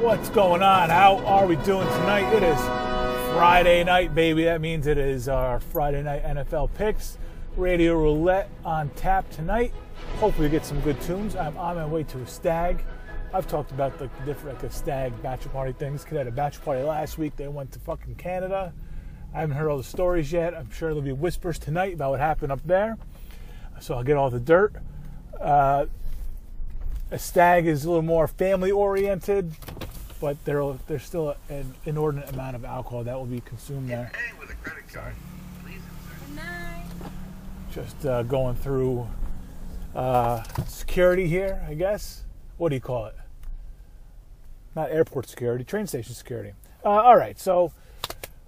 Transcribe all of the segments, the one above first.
What's going on? How are we doing tonight? It is Friday night, baby. That means it is our Friday night NFL picks. Radio roulette on tap tonight. Hopefully, we get some good tunes. I'm on my way to a stag. I've talked about the different like stag bachelor party things. Kid had a bachelor party last week. They went to fucking Canada. I haven't heard all the stories yet. I'm sure there'll be whispers tonight about what happened up there. So I'll get all the dirt. Uh, a stag is a little more family oriented, but there there's still an inordinate amount of alcohol that will be consumed there. Pay with a credit card. Please insert. Just uh, going through uh, security here, I guess. What do you call it? Not airport security, train station security. Uh, all right, so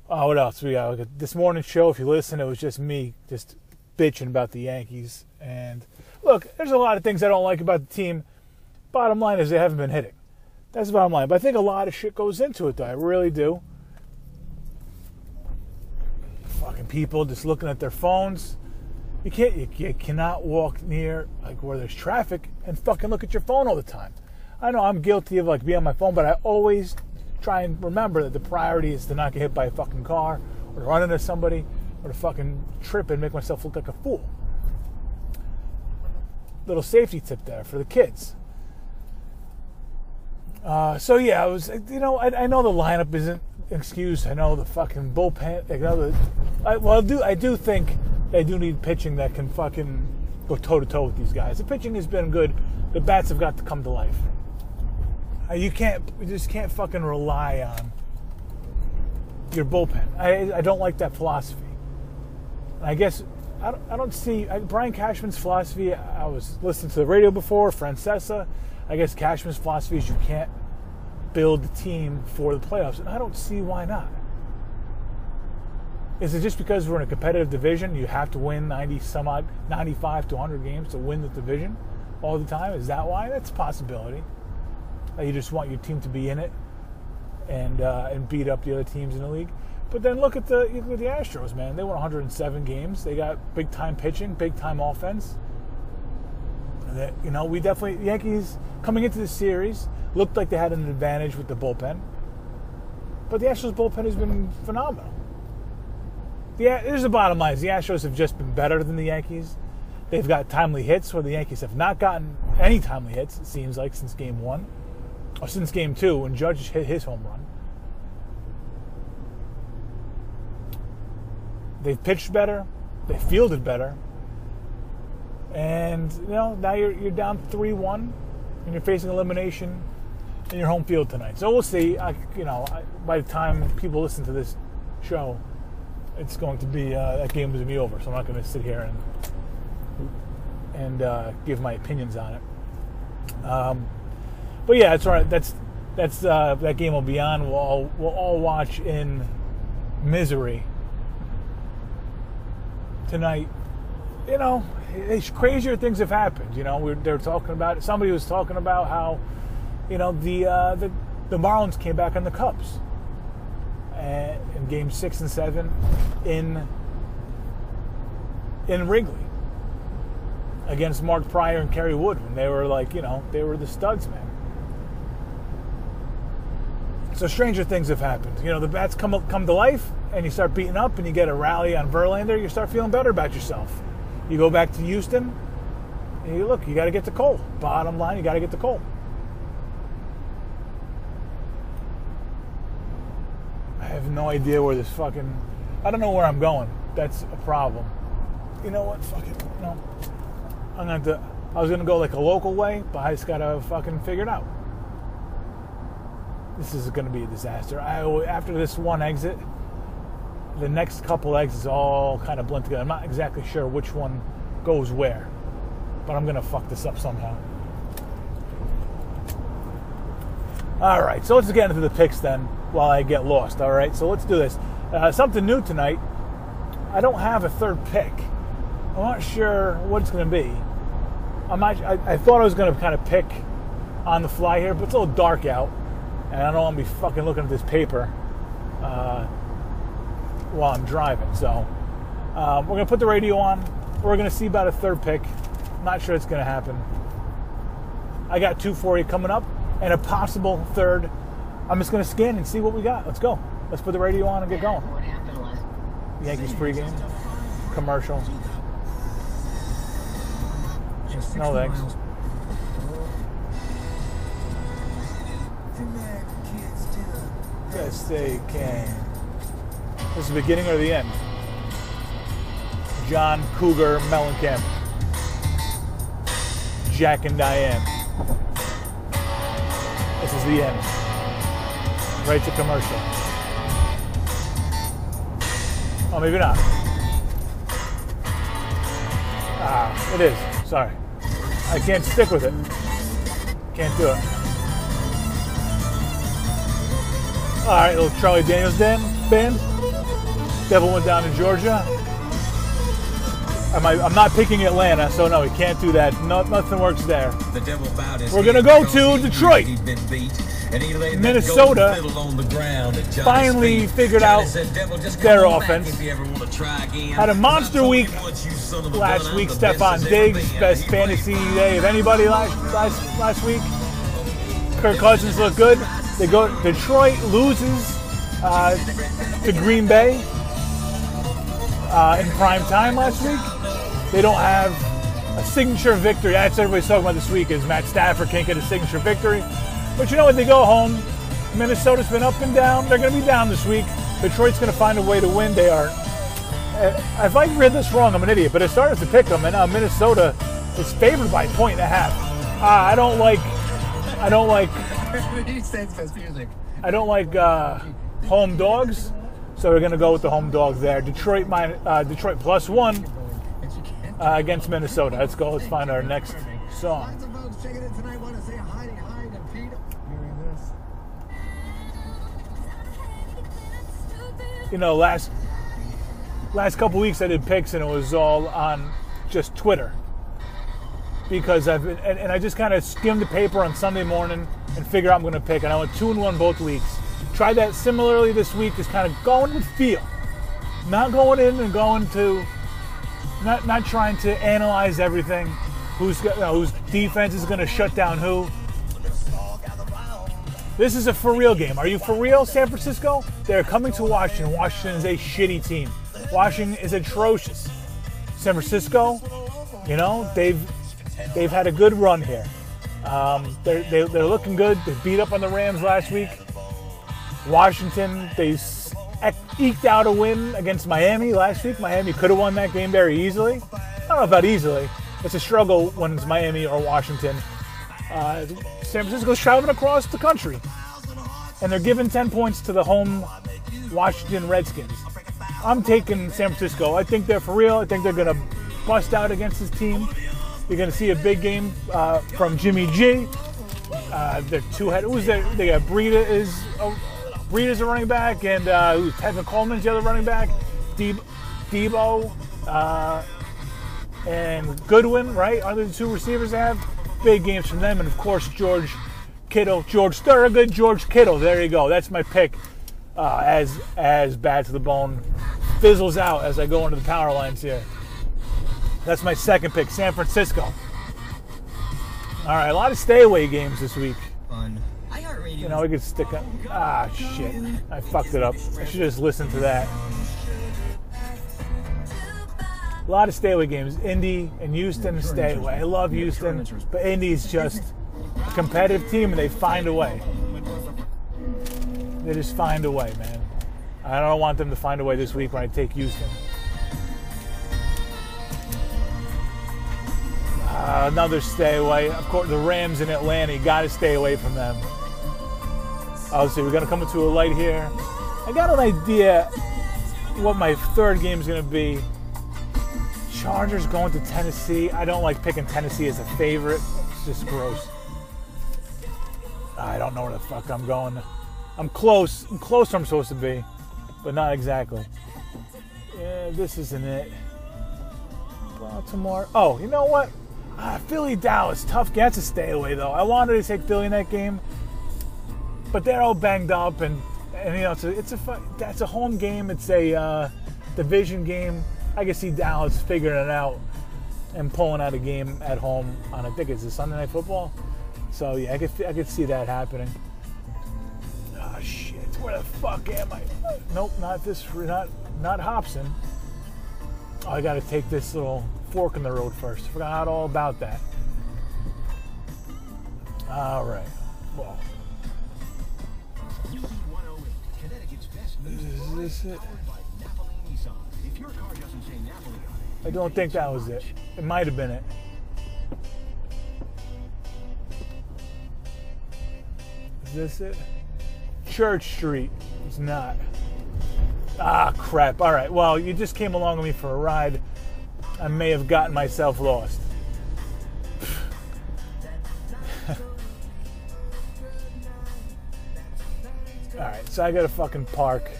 uh, what else we got? This morning show, if you listen, it was just me just bitching about the Yankees. And look, there's a lot of things I don't like about the team. Bottom line is they haven't been hitting. That's the bottom line. But I think a lot of shit goes into it, though. I really do. Fucking people just looking at their phones. You can't. You, you cannot walk near like where there's traffic and fucking look at your phone all the time. I know I'm guilty of like being on my phone, but I always try and remember that the priority is to not get hit by a fucking car or to run into somebody or to fucking trip and make myself look like a fool. Little safety tip there for the kids. Uh, so yeah, I was, you know, I, I know the lineup isn't excused. I know the fucking bullpen. I know the, I, well, I do, I do think they do need pitching that can fucking go toe to toe with these guys. The pitching has been good. The bats have got to come to life. Uh, you can't, you just can't fucking rely on your bullpen. I, I don't like that philosophy. I guess I don't, I don't see I, Brian Cashman's philosophy. I was listening to the radio before, Francesa. I guess Cashman's philosophy is you can't build the team for the playoffs, and I don't see why not. Is it just because we're in a competitive division, you have to win 90 some odd, 95 to 100 games to win the division all the time? Is that why? That's a possibility. That you just want your team to be in it and uh, and beat up the other teams in the league. But then look at the look at the Astros, man. They won 107 games. They got big time pitching, big time offense. That, you know, we definitely the Yankees coming into the series looked like they had an advantage with the bullpen. But the Astros bullpen has been phenomenal. The, here's the bottom line: the Astros have just been better than the Yankees. They've got timely hits where the Yankees have not gotten any timely hits. It seems like since Game One, or since Game Two when Judge hit his home run. They've pitched better. They fielded better. And you know now you're you're down three one, and you're facing elimination in your home field tonight. So we'll see. I, you know, I, by the time people listen to this show, it's going to be uh, that game is going to be over. So I'm not going to sit here and and uh, give my opinions on it. Um, but yeah, that's right. That's that's uh, that game will be on. We'll all, we'll all watch in misery tonight. You know, crazier things have happened. You know, we they're talking about. Somebody was talking about how, you know, the uh, the the Marlins came back on the Cubs uh, in Game Six and Seven in in Wrigley against Mark Prior and Kerry Wood when they were like, you know, they were the studs, man. So stranger things have happened. You know, the bats come come to life, and you start beating up, and you get a rally on Verlander. You start feeling better about yourself. You go back to Houston, and you look. You got to get to Cole. Bottom line, you got to get to Cole. I have no idea where this fucking. I don't know where I'm going. That's a problem. You know what? Fuck it. No. I'm. Have to, I was gonna go like a local way, but I just gotta fucking figure it out this is going to be a disaster. I, after this one exit, the next couple exits all kind of blend together. I'm not exactly sure which one goes where, but I'm to fuck this up somehow. All right, so let's get into the picks then while I get lost. All right, so let's do this. Uh, something new tonight. I don't have a third pick. I'm not sure what it's going to be. I'm not, I, I thought I was going to kind of pick on the fly here, but it's a little dark out and I don't want to be fucking looking at this paper uh, while I'm driving. So um, we're gonna put the radio on. We're gonna see about a third pick. Not sure it's gonna happen. I got two for you coming up, and a possible third I'm just gonna scan and see what we got. Let's go. Let's put the radio on and get going. What happened last? Yankees pregame, commercial. No 60 thanks. Yes, they can. This is the beginning or the end? John Cougar Mellencamp. Jack and Diane. This is the end. Right to commercial. Oh, maybe not. Ah, it is. Sorry. I can't stick with it. Can't do it. All right, little Charlie Daniels band. Devil went down to Georgia. Am I, I'm not picking Atlanta, so no, we can't do that. No, nothing works there. The devil bowed his We're gonna go to Detroit. he'd been beat, and he laid Minnesota on the ground finally figured out said, "Devil, just their offense. if you ever wanna try again." Had a monster week you once, you son of a Last week, I'm the best Stefon Diggs, best fantasy day of anybody last last last week. Kirk Cousins looked good. They go. Detroit loses uh, to Green Bay uh, in prime time last week. They don't have a signature victory. That's everybody's talking about this week is Matt Stafford can't get a signature victory. But you know what? They go home. Minnesota's been up and down. They're going to be down this week. Detroit's going to find a way to win. They are. uh, If I read this wrong, I'm an idiot. But it started to pick them, and now Minnesota is favored by a point and a half. Uh, I don't like. I don't like. he sends best music. I don't like uh, home dogs, so we're going to go with the home dogs there. Detroit minus, uh, Detroit plus one Yes, you can. uh, against Minnesota. Let's go. Let's find our next song. Lots of folks checking in tonight. Want to say hi to hi to Pete. Hearing this. You know, last last couple weeks I did picks and it was all on just Twitter because I've been, and, and I just kind of skimmed the paper on Sunday morning and figure out I'm going to pick, and I went two and one both weeks. Tried that similarly this week, just kind of going with feel, not going in and going to, not not trying to analyze everything. Who's you know, whose defense is going to shut down who? This is a for real game. Are you for real, San Francisco? They're coming to Washington. Washington is a shitty team. Washington is atrocious. San Francisco, you know, they've they've had a good run here. Um, they're, they, they're looking good. They beat up on the Rams last week. Washington, they eked out a win against Miami last week. Miami could have won that game very easily. I don't know about easily. It's a struggle when it's Miami or Washington. Uh, San Francisco's traveling across the country, and they're giving 10 points to the home Washington Redskins. I'm taking San Francisco. I think they're for real. I think they're going to bust out against this team. You're going to see a big game uh, from Jimmy G. Uh, they're two head. Who's there? They got Breida is oh, Breida's a running back, and uh, who's Tevin Coleman's the other running back. Deebo, Deebo uh, and Goodwin, right? Are the two receivers they have? Big games from them, and of course George Kittle, George Thorogood, George Kittle. There you go. That's my pick. Uh, as as bad to the bone fizzles out as I go into the power lines here. That's my second pick, San Francisco. All right, a lot of stay away games this week. Fun. You know, we could stick up. Ah, shit. I fucked it up. I should just listen to that. A lot of stay away games. Indy and Houston stay away. I love Houston, but Indy's just a competitive team and they find a way. They just find a way, man. I don't want them to find a way this week when I take Houston. Uh, another stay away. Of course, the Rams in Atlanta. You got to stay away from them. See, we're gonna come into a light here. I got an idea what my third game is gonna be. Chargers going to Tennessee. I don't like picking Tennessee as a favorite. It's just gross. I don't know where the fuck I'm going. I'm close. I'm close I'm supposed to be, but not exactly. Yeah, this isn't it. Baltimore. Oh, you know what? Ah, Philly Dallas. Tough. That's a stay away though. I wanted to take Philly in that game, but they're all banged up and and you know it's a it's a fu- that's a home game. It's a uh, division game. I can see Dallas figuring it out and pulling out a game at home on I think it's a Sunday night football. So yeah, I could I could see that happening. Oh shit! Where the fuck am I? Nope, not this. Not not Hobson. Oh, I got to take this little fork in the road first. Forgot all about that. All right. Well, it, I don't think that was it. It might have been it. Is this it? Church Street. It's not. Ah, crap. All right. Well, you just came along with me for a ride. I may have gotten myself lost. All right. So I got to fucking park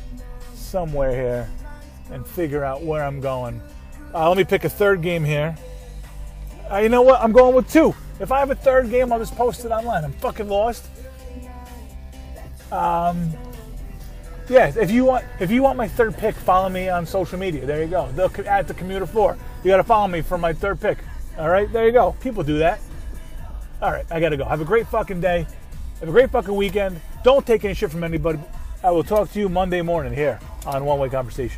somewhere here and figure out where I'm going. Uh, let me pick a third game here. Uh, you know what? I'm going with two. If I have a third game, I'll just post it online. I'm fucking lost. Um, yeah, if you want, if you want my third pick, follow me on social media. There you go. They'll at the commuter floor. You got to follow me for my third pick. All right, there you go. People do that. All right, I gotta go. Have a great fucking day. Have a great fucking weekend. Don't take any shit from anybody. I will talk to you Monday morning here on One Way Conversation.